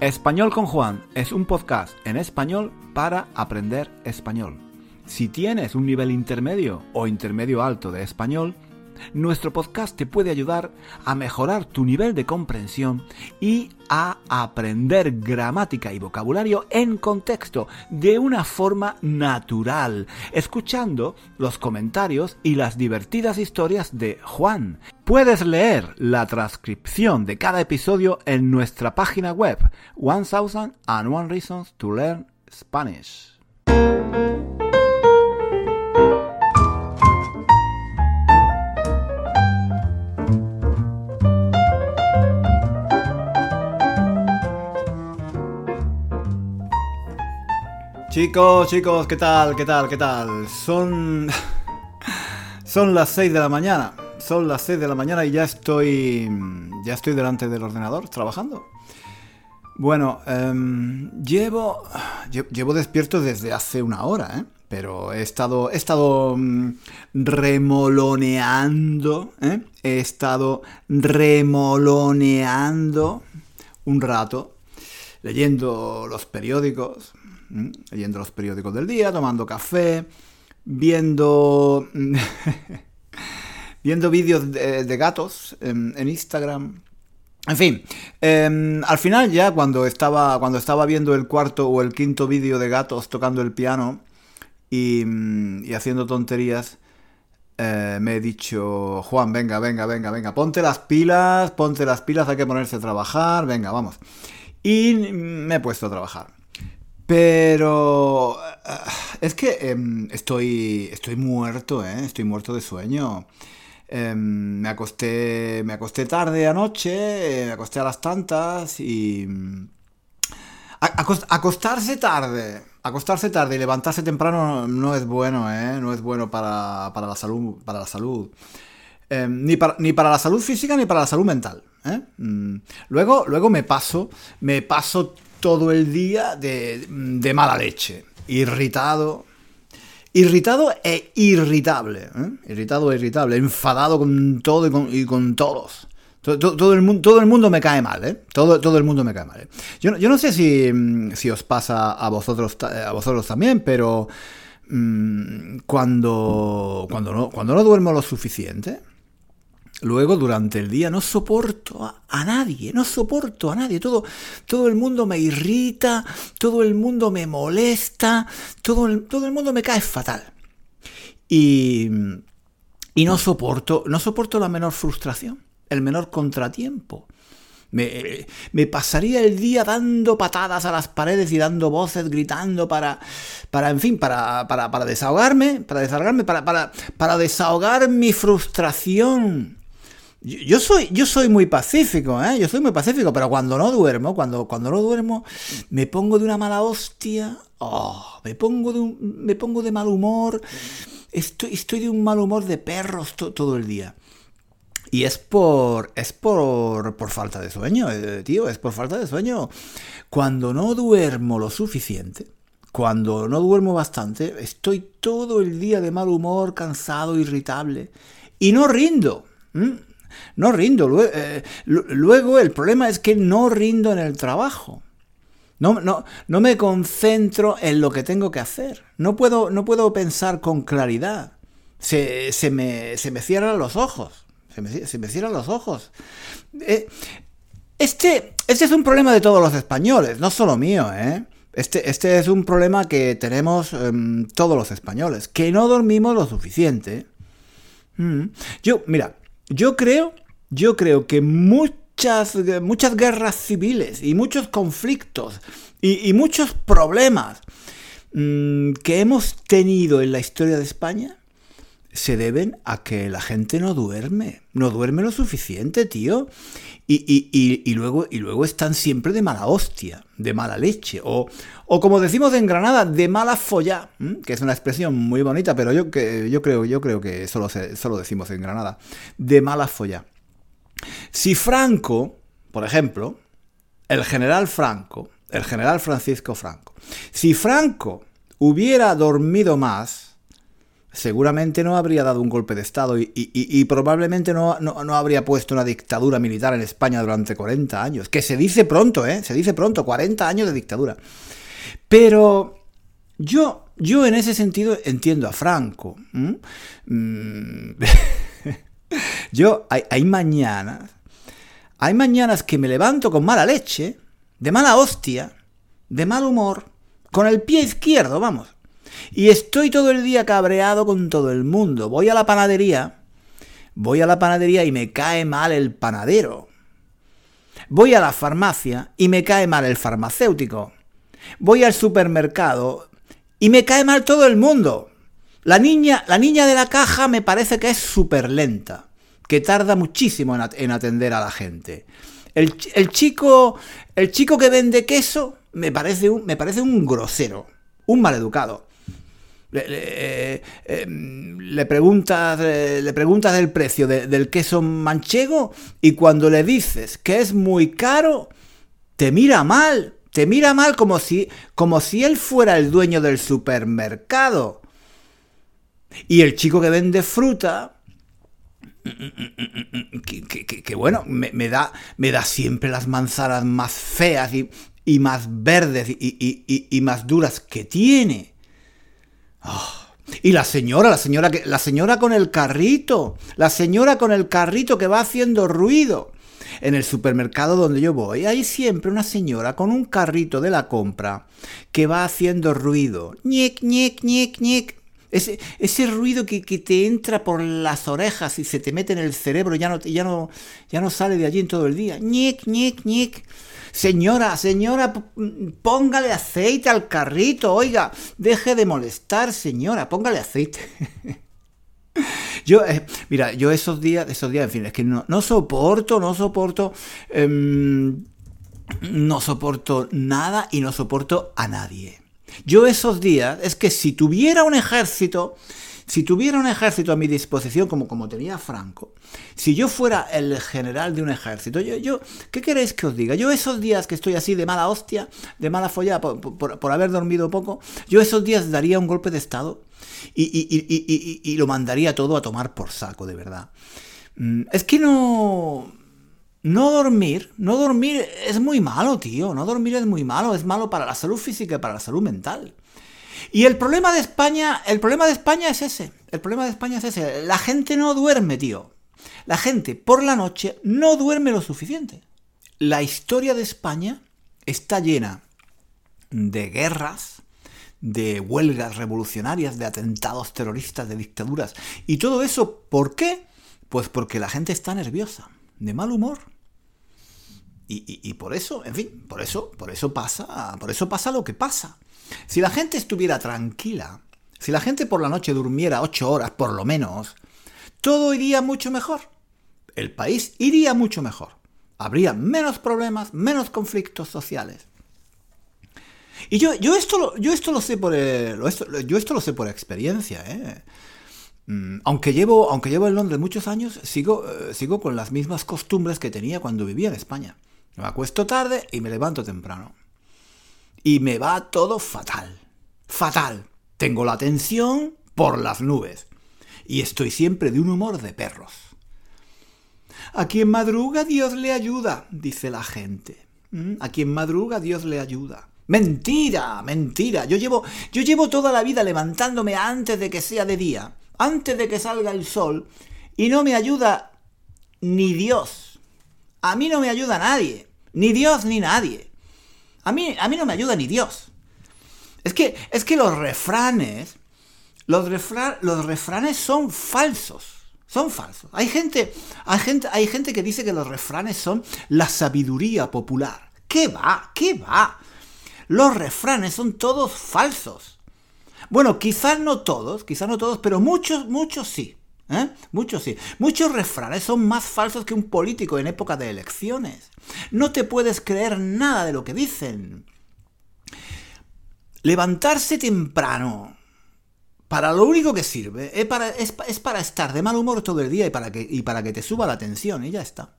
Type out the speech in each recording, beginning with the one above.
Español con Juan es un podcast en español para aprender español. Si tienes un nivel intermedio o intermedio alto de español, nuestro podcast te puede ayudar a mejorar tu nivel de comprensión y a aprender gramática y vocabulario en contexto de una forma natural, escuchando los comentarios y las divertidas historias de Juan. Puedes leer la transcripción de cada episodio en nuestra página web 1001 Reasons to Learn Spanish. Chicos, chicos, ¿qué tal? ¿Qué tal? ¿Qué tal? Son. Son las 6 de la mañana. Son las 6 de la mañana y ya estoy. Ya estoy delante del ordenador trabajando. Bueno, em, llevo. Llevo despierto desde hace una hora, ¿eh? Pero he estado. He estado. Mm, remoloneando, ¿eh? He estado remoloneando un rato. Leyendo los periódicos, leyendo los periódicos del día, tomando café, viendo viendo vídeos de, gatos en, Instagram. En fin, em, al final ya cuando estaba, cuando estaba viendo el cuarto o el quinto vídeo de gatos tocando el piano y, haciendo tonterías, eh, me he dicho, Juan, venga, venga, venga, venga, ponte las pilas, ponte las pilas, hay que ponerse a trabajar, venga, vamos. Y me he puesto a trabajar. Pero eh, es que em, estoy, estoy muerto, ¿eh? Estoy muerto de sueño. Em, me, acosté, me acosté tarde anoche, me acosté a las tantas y... Mm, acostarse tarde, acostarse tarde y levantarse temprano no es bueno, ¿eh? No es bueno para, la salud. Para la salud. Em, ni, para, ni para la salud física ni para la salud mental. ¿eh? Mm, luego, luego me paso, me paso todo el día de, mala leche. Irritado. Irritado e irritable. ¿eh? Irritado e irritable. Enfadado con todo y con, todos. Todo, el mundo, todo el mundo me cae mal, ¿eh? Todo, todo el mundo me cae mal. ¿eh? Yo, no sé si, os pasa a vosotros, a vosotros también, pero mm, cuando, cuando, no, cuando no duermo lo suficiente, Luego, durante el día, no soporto a, nadie, no soporto a nadie. Todo, todo el mundo me irrita, todo el mundo me molesta, todo el, todo el mundo me cae fatal. Y, y no soporto, no soporto la menor frustración, el menor contratiempo. Me, me, pasaría el día dando patadas a las paredes y dando voces, gritando para, para en fin, para, para, para desahogarme, para desahogarme, para, para, para desahogar mi frustración. Yo soy, yo soy muy pacífico, ¿eh? Yo soy muy pacífico, pero cuando no duermo, cuando, cuando no duermo, me pongo de una mala hostia, oh, me, pongo de me pongo de mal humor, estoy, estoy de un mal humor de perros todo el día. Y es por, es por, por falta de sueño, eh, tío, es por falta de sueño. Cuando no duermo lo suficiente, cuando no duermo bastante, estoy todo el día de mal humor, cansado, irritable, y no rindo. No rindo. Eh, luego, el problema es que no rindo en el trabajo. No, no, no, me concentro en lo que tengo que hacer. No puedo, no puedo pensar con claridad. Se, me, cierran los ojos. Se me, cierran los ojos. Eh, este, este es un problema de todos los españoles, no solo mío, ¿eh? Este, este es un problema que tenemos em, todos los españoles, que no dormimos lo suficiente. Mm. Yo, mira, yo creo, yo creo que muchas, muchas guerras civiles y muchos conflictos y, muchos problemas mm, que hemos tenido en la historia de España se deben a que la gente no duerme, no duerme lo suficiente, tío. Y, luego, y luego están siempre de mala hostia, de mala leche, o, o como decimos en Granada, de mala folla, que es una expresión muy bonita, pero yo, que, yo, creo, yo creo que solo, solo decimos en Granada, de mala folla. Si Franco, por ejemplo, el general Franco, el general Francisco Franco, si Franco hubiera dormido más, seguramente no habría dado un golpe de Estado y, probablemente no, habría puesto una dictadura militar en España durante 40 años. Que se dice pronto, ¿eh? Se dice pronto, 40 años de dictadura. Pero yo, yo en ese sentido entiendo a Franco. Mm. yo, hay, hay mañanas, hay mañanas que me levanto con mala leche, de mala hostia, de mal humor, con el pie izquierdo, vamos. Y estoy todo el día cabreado con todo el mundo. Voy a la panadería, voy a la panadería y me cae mal el panadero. Voy a la farmacia y me cae mal el farmacéutico. Voy al supermercado y me cae mal todo el mundo. La niña, la niña de la caja me parece que es súper lenta, que tarda muchísimo en, atender a la gente. El, chico, el chico que vende queso me parece un, me parece un grosero, un maleducado. Le, le, em, preguntas, le, preguntas el precio del queso manchego y cuando le dices que es muy caro, te mira mal, te mira mal como si, como si él fuera el dueño del supermercado. Y el chico que vende fruta, que, bueno, me, da, me da siempre las manzanas más feas y, más verdes y, más duras que tiene. Y la señora, la señora, que, la señora con el carrito, la señora con el carrito que va haciendo ruido. En el supermercado donde yo voy hay siempre una señora con un carrito de la compra que va haciendo ruido. ñic, ñic, ñic, ñic. Ese, ese ruido que, te entra por las orejas y se te mete en el cerebro, ya no, ya no, ya no sale de allí en todo el día. ñic, ñic, ñic. Señora, señora, póngale aceite al carrito, oiga, deje de molestar, señora, póngale aceite. Yo, eh, mira, yo esos días, esos días, en fin, es que no, no soporto, no soporto, em, no soporto nada y no soporto a nadie. Yo esos días, es que si tuviera un ejército, si tuviera un ejército a mi disposición, como, como tenía Franco, si yo fuera el general de un ejército, yo, yo, ¿qué queréis que os diga? Yo esos días que estoy así de mala hostia, de mala follada por, haber dormido poco, yo esos días daría un golpe de Estado y, y, lo mandaría todo a tomar por saco, de verdad. Mm, es que no... No dormir, no dormir es muy malo, tío. No dormir es muy malo, es malo para la salud física y para la salud mental. Y el problema de España, el problema de España es ese. El problema de España es ese. La gente no duerme, tío. La gente por la noche no duerme lo suficiente. La historia de España está llena de guerras, de huelgas revolucionarias, de atentados terroristas, de dictaduras. Y todo eso, ¿por qué? Pues porque la gente está nerviosa, de mal humor. Y, por eso, en fin, por eso, por eso pasa, por eso pasa lo que pasa. Si la gente estuviera tranquila, si la gente por la noche durmiera ocho horas por lo menos, todo iría mucho mejor. El país iría mucho mejor. Habría menos problemas, menos conflictos sociales. Y yo, yo, esto, lo, yo esto lo sé por yo esto lo sé por experiencia, ¿eh? mm, Aunque llevo, aunque llevo en Londres muchos años, sigo, eh, sigo con las mismas costumbres que tenía cuando vivía en España. Me acuesto tarde y me levanto temprano y me va todo fatal. Fatal. Tengo la tensión por las nubes. Y estoy siempre de un humor de perros. A quien madruga Dios le ayuda, dice la gente. ¿Mm? A quien madruga Dios le ayuda. Mentira, mentira. Yo llevo, yo llevo toda la vida levantándome antes de que sea de día, antes de que salga el sol, y no me ayuda ni Dios. A mí no me ayuda nadie. Ni Dios ni nadie. A mí, a mí no me ayuda ni Dios. Es que, es que los refranes, los, los refranes son falsos. Son falsos. Hay gente, hay, gente, hay gente que dice que los refranes son la sabiduría popular. ¿Qué va? ¿Qué va? Los refranes son todos falsos. Bueno, quizás no todos, quizás no todos, pero muchos, muchos sí. ¿Eh? Muchos sí. Muchos refranes son más falsos que un político en época de elecciones. No te puedes creer nada de lo que dicen. Levantarse temprano. Para lo único que sirve es para, es, para estar de mal humor todo el día y para, que, y para que te suba la tensión y ya está.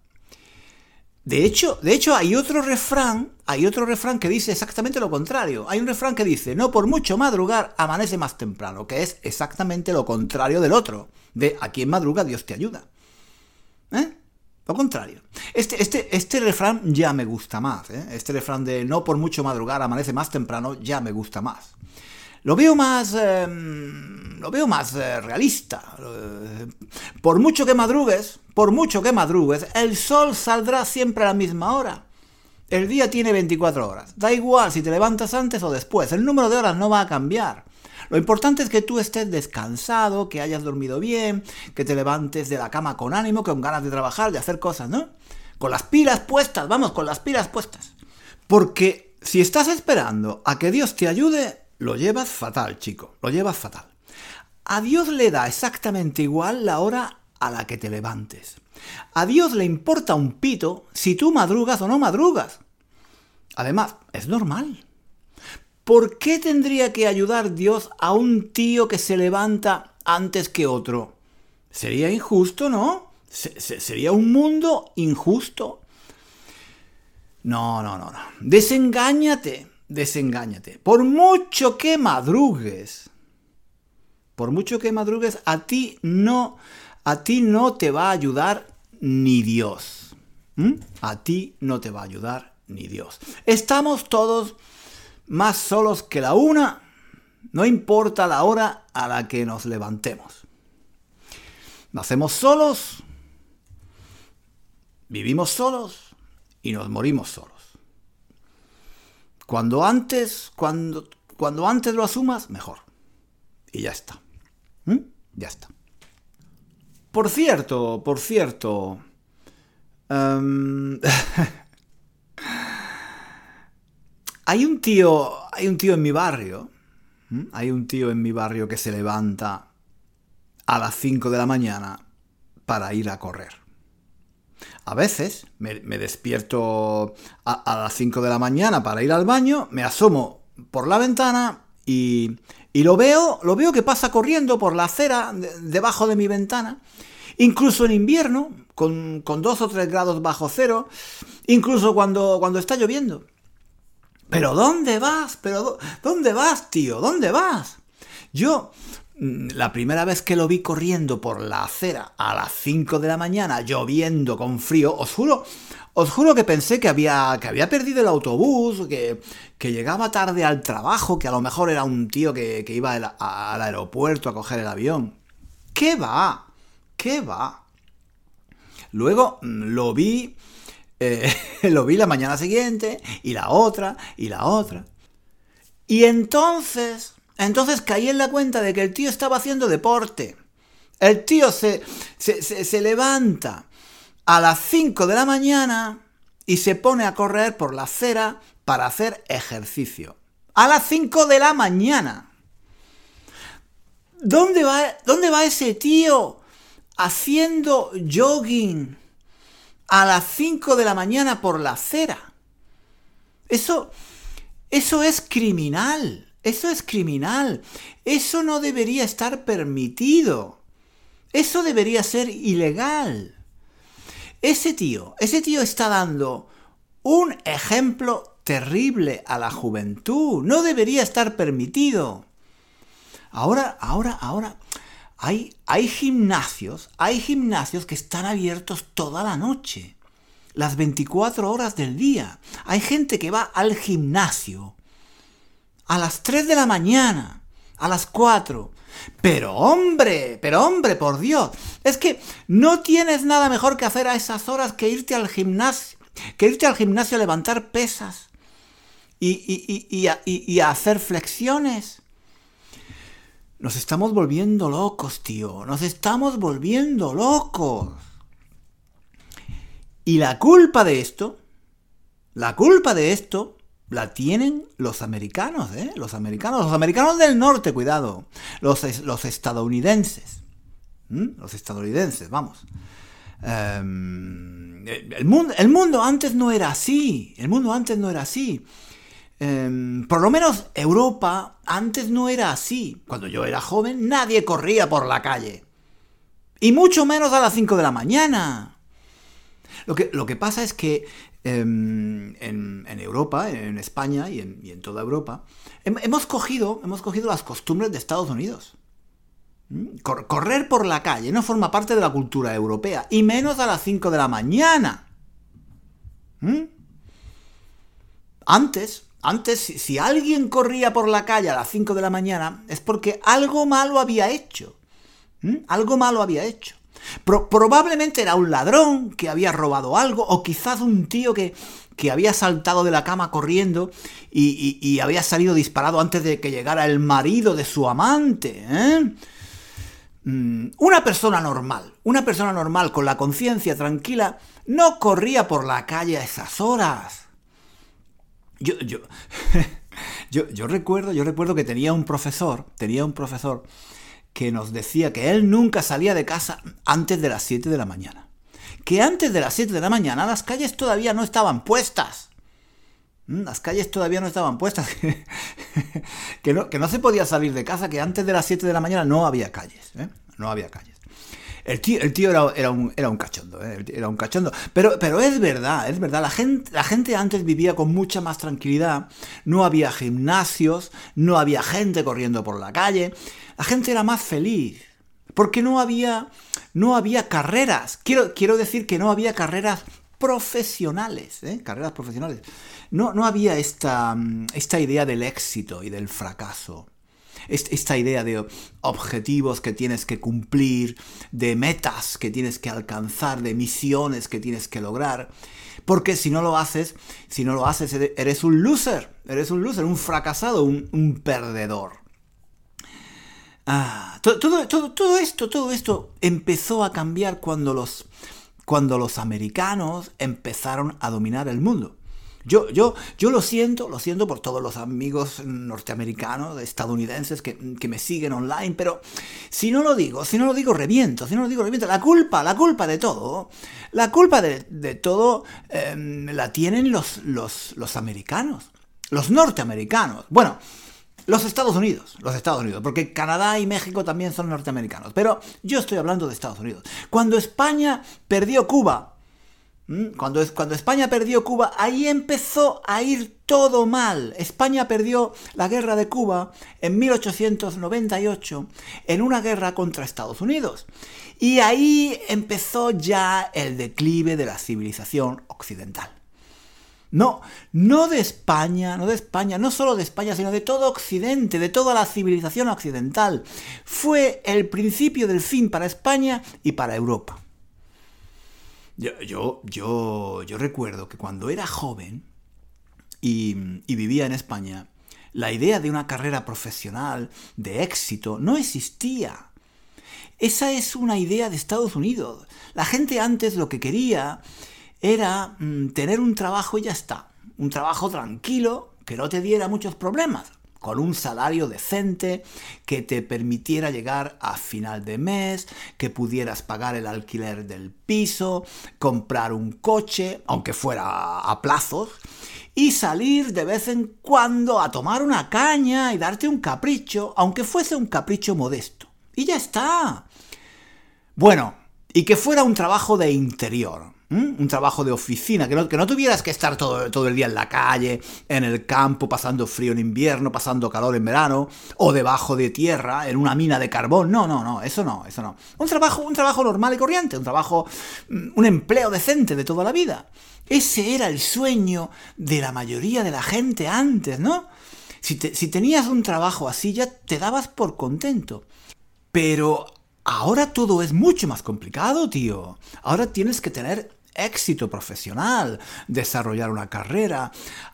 De hecho, de hecho, hay otro refrán, hay otro refrán que dice exactamente lo contrario. Hay un refrán que dice, no por mucho madrugar, amanece más temprano, que es exactamente lo contrario del otro, de a quien madruga Dios te ayuda. ¿Eh? Lo contrario. Este, este, este refrán ya me gusta más. ¿eh? Este refrán de no por mucho madrugar, amanece más temprano, ya me gusta más. Lo veo más. Em, lo veo más eh, realista. Por mucho que madrugues, por mucho que madrugues, el sol saldrá siempre a la misma hora. El día tiene 24 horas. Da igual si te levantas antes o después. El número de horas no va a cambiar. Lo importante es que tú estés descansado, que hayas dormido bien, que te levantes de la cama con ánimo, con ganas de trabajar, de hacer cosas, ¿no? Con las pilas puestas, vamos, con las pilas puestas. Porque si estás esperando a que Dios te ayude, lo llevas fatal, chico, lo llevas fatal. A Dios le da exactamente igual la hora a la que te levantes. A Dios le importa un pito si tú madrugas o no madrugas. Además, es normal. ¿Por qué tendría que ayudar Dios a un tío que se levanta antes que otro? Sería injusto, ¿no? sería un mundo injusto. No, no, no, no. Desengáñate, desengáñate. Por mucho que madrugues, por mucho que madrugues, a ti no, a ti no te va a ayudar ni Dios. ¿Mm? A ti no te va a ayudar ni Dios. Estamos todos más solos que la una, no importa la hora a la que nos levantemos. Nacemos solos, vivimos solos y nos morimos solos. Cuando antes, cuando, cuando antes lo asumas, mejor. Y ya está. ¿Mm? Ya está. Por cierto, por cierto. Em, Hay un tío, hay un tío en mi barrio, hay un tío en mi barrio que se levanta a las 5 de la mañana para ir a correr. A veces me, despierto a, las 5 de la mañana para ir al baño, me asomo por la ventana y, y lo veo, lo veo que pasa corriendo por la acera debajo de mi ventana. Incluso en invierno, con, con 2 o 3 grados bajo cero, incluso cuando, cuando está lloviendo. ¿Pero dónde vas? ¿Pero dónde vas, tío? ¿Dónde vas? Yo, mm, la primera vez que lo vi corriendo por la acera a las 5 de la mañana, lloviendo con frío, os juro, os juro que pensé que había, que había perdido el autobús, que, que llegaba tarde al trabajo, que a lo mejor era un tío que, que iba al aeropuerto a coger el avión. ¿Qué va? ¿Qué va? Luego mm, lo vi eh, lo vi la mañana siguiente, y la otra, y la otra. Y entonces, entonces caí en la cuenta de que el tío estaba haciendo deporte. El tío se, se, se, levanta a las 5 de la mañana y se pone a correr por la acera para hacer ejercicio. A las 5 de la mañana. ¿Dónde va, ¿Dónde va ese tío haciendo jogging? A las 5 de la mañana por la acera. Eso, eso es criminal. Eso es criminal. Eso no debería estar permitido. Eso debería ser ilegal. Ese tío, ese tío está dando un ejemplo terrible a la juventud. No debería estar permitido. Ahora, ahora, ahora, hay, gimnasios, hay gimnasios que están abiertos toda la noche, las 24 horas del día. Hay gente que va al gimnasio a las 3 de la mañana, a las 4. Pero hombre, pero hombre, por Dios, es que no tienes nada mejor que hacer a esas horas que irte al gimnasio, que irte al gimnasio a levantar pesas y, y a hacer flexiones. Nos estamos volviendo locos, tío. Nos estamos volviendo locos. Y la culpa de esto, la culpa de esto, la tienen los americanos, ¿eh? Los americanos, los americanos del norte, cuidado. Los, los estadounidenses. Los estadounidenses, vamos. Em, el, mundo, el mundo antes no era así. El mundo antes no era así. Em, por lo menos Europa antes no era así. Cuando yo era joven nadie corría por la calle. Y mucho menos a las 5 de la mañana. Lo que, lo que pasa es que em, en, Europa, en España y en, toda Europa, hemos, cogido, hemos cogido las costumbres de Estados Unidos. ¿Mm? correr por la calle no forma parte de la cultura europea, y menos a las 5 de la mañana. ¿Mm? Antes, antes, si alguien corría por la calle a las 5 de la mañana, es porque algo malo había hecho. ¿Mm? Algo malo había hecho. probablemente era un ladrón que había robado algo, o quizás un tío que, que había saltado de la cama corriendo y, había salido disparado antes de que llegara el marido de su amante. ¿eh? Mm, una persona normal, una persona normal con la conciencia tranquila, no corría por la calle a esas horas. Yo, yo, yo, yo, recuerdo, yo recuerdo que tenía un profesor, tenía un profesor que nos decía que él nunca salía de casa antes de las 7 de la mañana. Que antes de las 7 de la mañana las calles todavía no estaban puestas. Mm, las calles todavía no estaban puestas. que, no, que no se podía salir de casa, que antes de las 7 de la mañana no había calles. ¿eh? No había calles. El tío, el tío era, un, cachondo, ¿eh? era un cachondo. Pero, pero es verdad, es verdad. La gente, la gente antes vivía con mucha más tranquilidad. No había gimnasios, no había gente corriendo por la calle. La gente era más feliz. Porque no había, no había carreras. Quiero, quiero decir que no había carreras profesionales, ¿eh? carreras profesionales. No, no había esta, esta idea del éxito y del fracaso esta idea de objetivos que tienes que cumplir, de metas que tienes que alcanzar, de misiones que tienes que lograr. Porque si no lo haces, si no lo haces, eres un loser, eres un loser, un fracasado, un, perdedor. Ah, todo, todo, todo, esto, todo esto empezó a cambiar cuando los, cuando los americanos empezaron a dominar el mundo. Yo, yo, yo lo siento, lo siento por todos los amigos norteamericanos, estadounidenses que, me siguen online, pero si no lo digo, si no lo digo, reviento, si no lo digo, reviento. La culpa, la culpa de todo, la culpa de, todo em, la tienen los, los, los americanos, los norteamericanos. Bueno, los Estados Unidos, los Estados Unidos, porque Canadá y México también son norteamericanos, pero yo estoy hablando de Estados Unidos. Cuando España perdió Cuba cuando, cuando, España perdió Cuba, ahí empezó a ir todo mal. España perdió la guerra de Cuba en 1898 en una guerra contra Estados Unidos. Y ahí empezó ya el declive de la civilización occidental. No, no de España, no de España, no solo de España, sino de todo Occidente, de toda la civilización occidental. Fue el principio del fin para España y para Europa. Yo, yo, yo, recuerdo que cuando era joven y, vivía en España, la idea de una carrera profesional de éxito no existía. Esa es una idea de Estados Unidos. La gente antes lo que quería era mm, tener un trabajo y ya está. Un trabajo tranquilo que no te diera muchos problemas con un salario decente que te permitiera llegar a final de mes, que pudieras pagar el alquiler del piso, comprar un coche, aunque fuera a plazos, y salir de vez en cuando a tomar una caña y darte un capricho, aunque fuese un capricho modesto. Y ya está. Bueno, y que fuera un trabajo de interior, un trabajo de oficina, que no, que no tuvieras que estar todo, todo, el día en la calle, en el campo, pasando frío en invierno, pasando calor en verano, o debajo de tierra, en una mina de carbón. No, no, no, eso no, eso no. Un trabajo, un trabajo normal y corriente, un trabajo, mm, un empleo decente de toda la vida. Ese era el sueño de la mayoría de la gente antes, ¿no? Si, si tenías un trabajo así ya te dabas por contento. Pero ahora todo es mucho más complicado, tío. Ahora tienes que tener éxito profesional, desarrollar una carrera,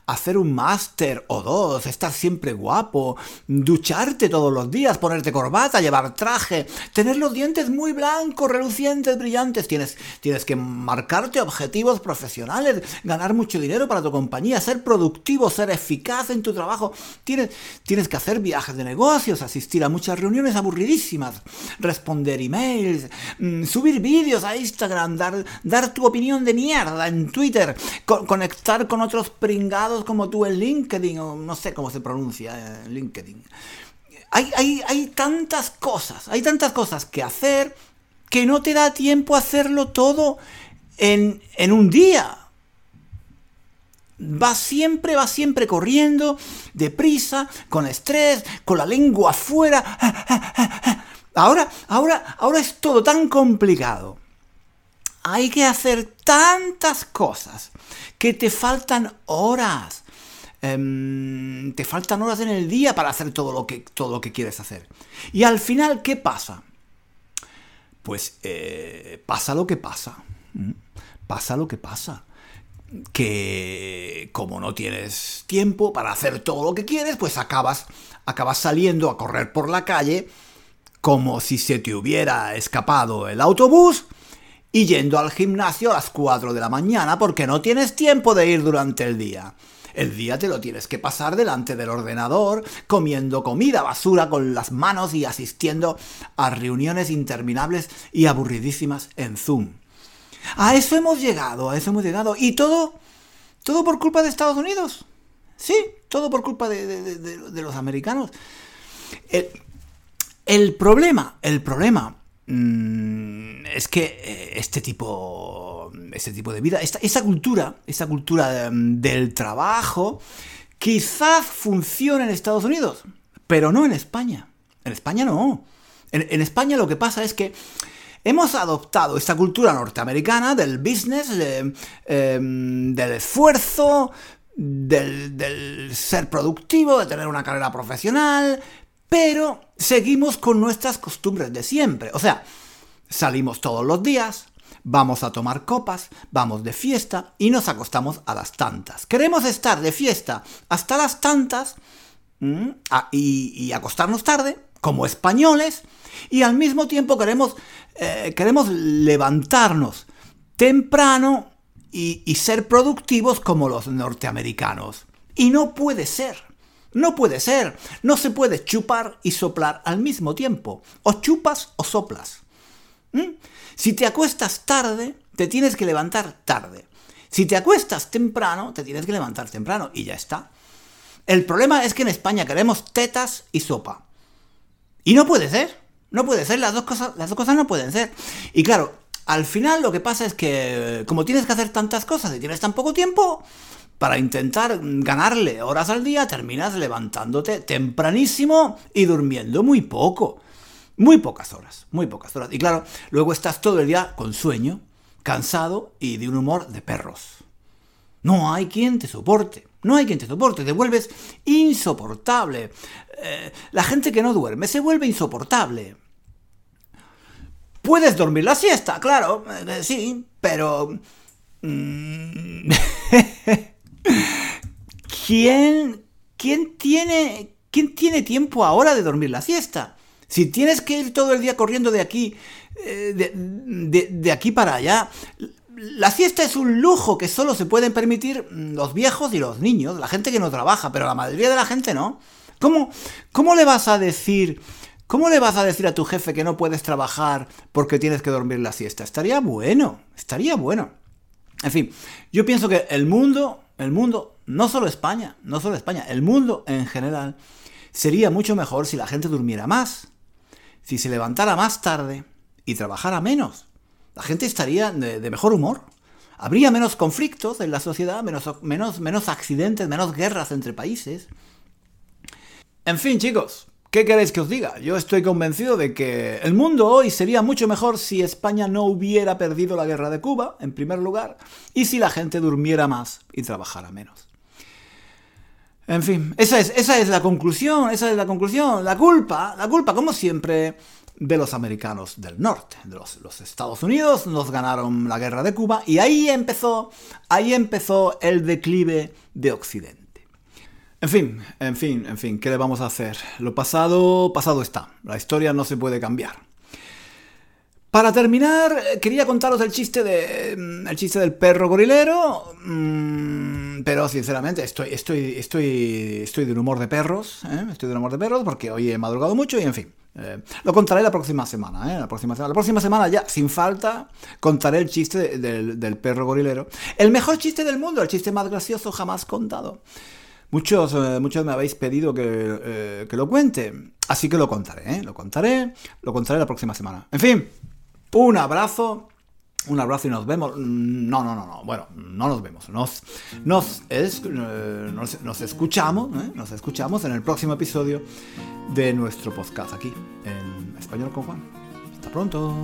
hacer un máster o dos, estar siempre guapo, ducharte todos los días, ponerte corbata, llevar traje, tener los dientes muy blancos, relucientes, brillantes, tienes, tienes que marcarte objetivos profesionales, ganar mucho dinero para tu compañía, ser productivo, ser eficaz en tu trabajo, tienes, tienes que hacer viajes de negocios, asistir a muchas reuniones aburridísimas, responder emails, mm, subir vídeos a Instagram, dar, dar tu opinión de mierda en Twitter, conectar con otros pringados como tú en LinkedIn, o no sé cómo se pronuncia en LinkedIn. Hay, hay, hay tantas cosas, hay tantas cosas que hacer que no te da tiempo a hacerlo todo en, en un día. Va siempre, va siempre corriendo, deprisa, con estrés, con la lengua afuera. Ahora, ahora, ahora es todo tan complicado. Hay que hacer tantas cosas que te faltan horas. Em, te faltan horas en el día para hacer todo lo que, todo lo que quieres hacer. Y al final, ¿qué pasa? Pues eh, pasa lo que pasa. Pasa lo que pasa. Que como no tienes tiempo para hacer todo lo que quieres, pues acabas, acabas saliendo a correr por la calle como si se te hubiera escapado el autobús y yendo al gimnasio a las 4 de la mañana porque no tienes tiempo de ir durante el día. El día te lo tienes que pasar delante del ordenador, comiendo comida basura con las manos y asistiendo a reuniones interminables y aburridísimas en Zoom. A eso hemos llegado, a eso hemos llegado. Y todo, todo por culpa de Estados Unidos. Sí, todo por culpa de, los americanos. El, problema, el problema mm, es que eh, este tipo, este tipo de vida, esta, cultura, esa cultura mm, del trabajo, quizás funcione en Estados Unidos, pero no en España. En España no. en España lo que pasa es que hemos adoptado esta cultura norteamericana del business, em, del esfuerzo, del, ser productivo, de tener una carrera profesional, pero seguimos con nuestras costumbres de siempre. O sea, salimos todos los días, vamos a tomar copas, vamos de fiesta y nos acostamos a las tantas. Queremos estar de fiesta hasta las tantas y acostarnos tarde, como españoles, y al mismo tiempo queremos, eh, queremos levantarnos temprano y ser productivos como los norteamericanos. Y no puede ser. No puede ser. No se puede chupar y soplar al mismo tiempo. O chupas o soplas. ¿Mm? Si te acuestas tarde, te tienes que levantar tarde. Si te acuestas temprano, te tienes que levantar temprano. Y ya está. El problema es que en España queremos tetas y sopa. Y no puede ser. No puede ser, las dos cosas, las dos cosas no pueden ser. Y claro, al final lo que pasa es que como tienes que hacer tantas cosas y tienes tan poco tiempo, para intentar ganarle horas al día, terminas levantándote tempranísimo y durmiendo muy poco. Muy pocas horas, muy pocas horas. Y claro, luego estás todo el día con sueño, cansado y de un humor de perros. No hay quien te soporte. No hay quien te soporte, te vuelves insoportable. Eh, la gente que no duerme se vuelve insoportable. Puedes dormir la siesta, claro, eh, sí, pero... Mm, ¿Quién, ¿Quién tiene... ¿Quién tiene tiempo ahora de dormir la siesta? Si tienes que ir todo el día corriendo de aquí, eh, de, aquí para allá, la siesta es un lujo que solo se pueden permitir los viejos y los niños, la gente que no trabaja, pero la mayoría de la gente no. ¿Cómo, cómo le vas a decir ¿Cómo le vas a decir a tu jefe que no puedes trabajar porque tienes que dormir la siesta? Estaría bueno, estaría bueno. En fin, yo pienso que el mundo, el mundo, no solo España, no solo España, el mundo en general, sería mucho mejor si la gente durmiera más, si se levantara más tarde y trabajara menos. La gente estaría de, mejor humor. Habría menos conflictos en la sociedad, menos, menos, menos accidentes, menos guerras entre países. En fin, chicos, ¿Qué queréis que os diga? Yo estoy convencido de que el mundo hoy sería mucho mejor si España no hubiera perdido la guerra de Cuba, en primer lugar, y si la gente durmiera más y trabajara menos. En fin, esa es, esa es la conclusión, esa es la conclusión. La culpa, la culpa, como siempre, de los americanos del norte. De los, los, Estados Unidos nos ganaron la guerra de Cuba y ahí empezó, ahí empezó el declive de Occidente. En fin, en fin, en fin, ¿qué le vamos a hacer? Lo pasado, pasado está. La historia no se puede cambiar. Para terminar, quería contaros el chiste de. Mm, chiste del perro gorilero. Mm, pero sinceramente, estoy, estoy, estoy, estoy de un humor de perros. ¿eh? Estoy de un humor de perros porque hoy he madrugado mucho y en fin. Eh, lo contaré la próxima semana, ¿eh? La próxima semana. La próxima semana ya, sin falta, contaré el chiste del, del perro gorilero. El mejor chiste del mundo, el chiste más gracioso jamás contado. Muchos, eh, muchos me habéis pedido eh, que, lo cuente, así que lo contaré, ¿eh? lo contaré, lo contaré la próxima semana. En fin, un abrazo Un abrazo y nos vemos. No, no, no, no. Bueno, no nos vemos. Nos, nos, es, nos, escuchamos, nos escuchamos en el próximo episodio de nuestro podcast aquí en Español con Juan. Hasta pronto.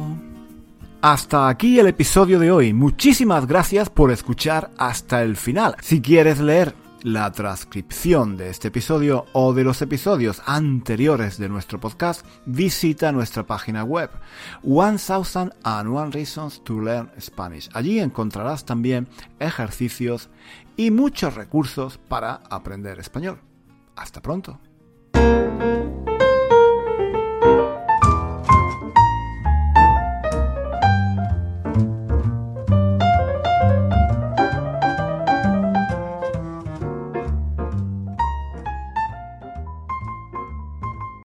Hasta aquí el episodio de hoy. Muchísimas gracias por escuchar hasta el final. Si quieres leer la transcripción de este episodio o de los episodios anteriores de nuestro podcast, visita nuestra página web 1000 and One Reasons to Learn Spanish. Allí encontrarás también ejercicios y muchos recursos para aprender español. Hasta pronto.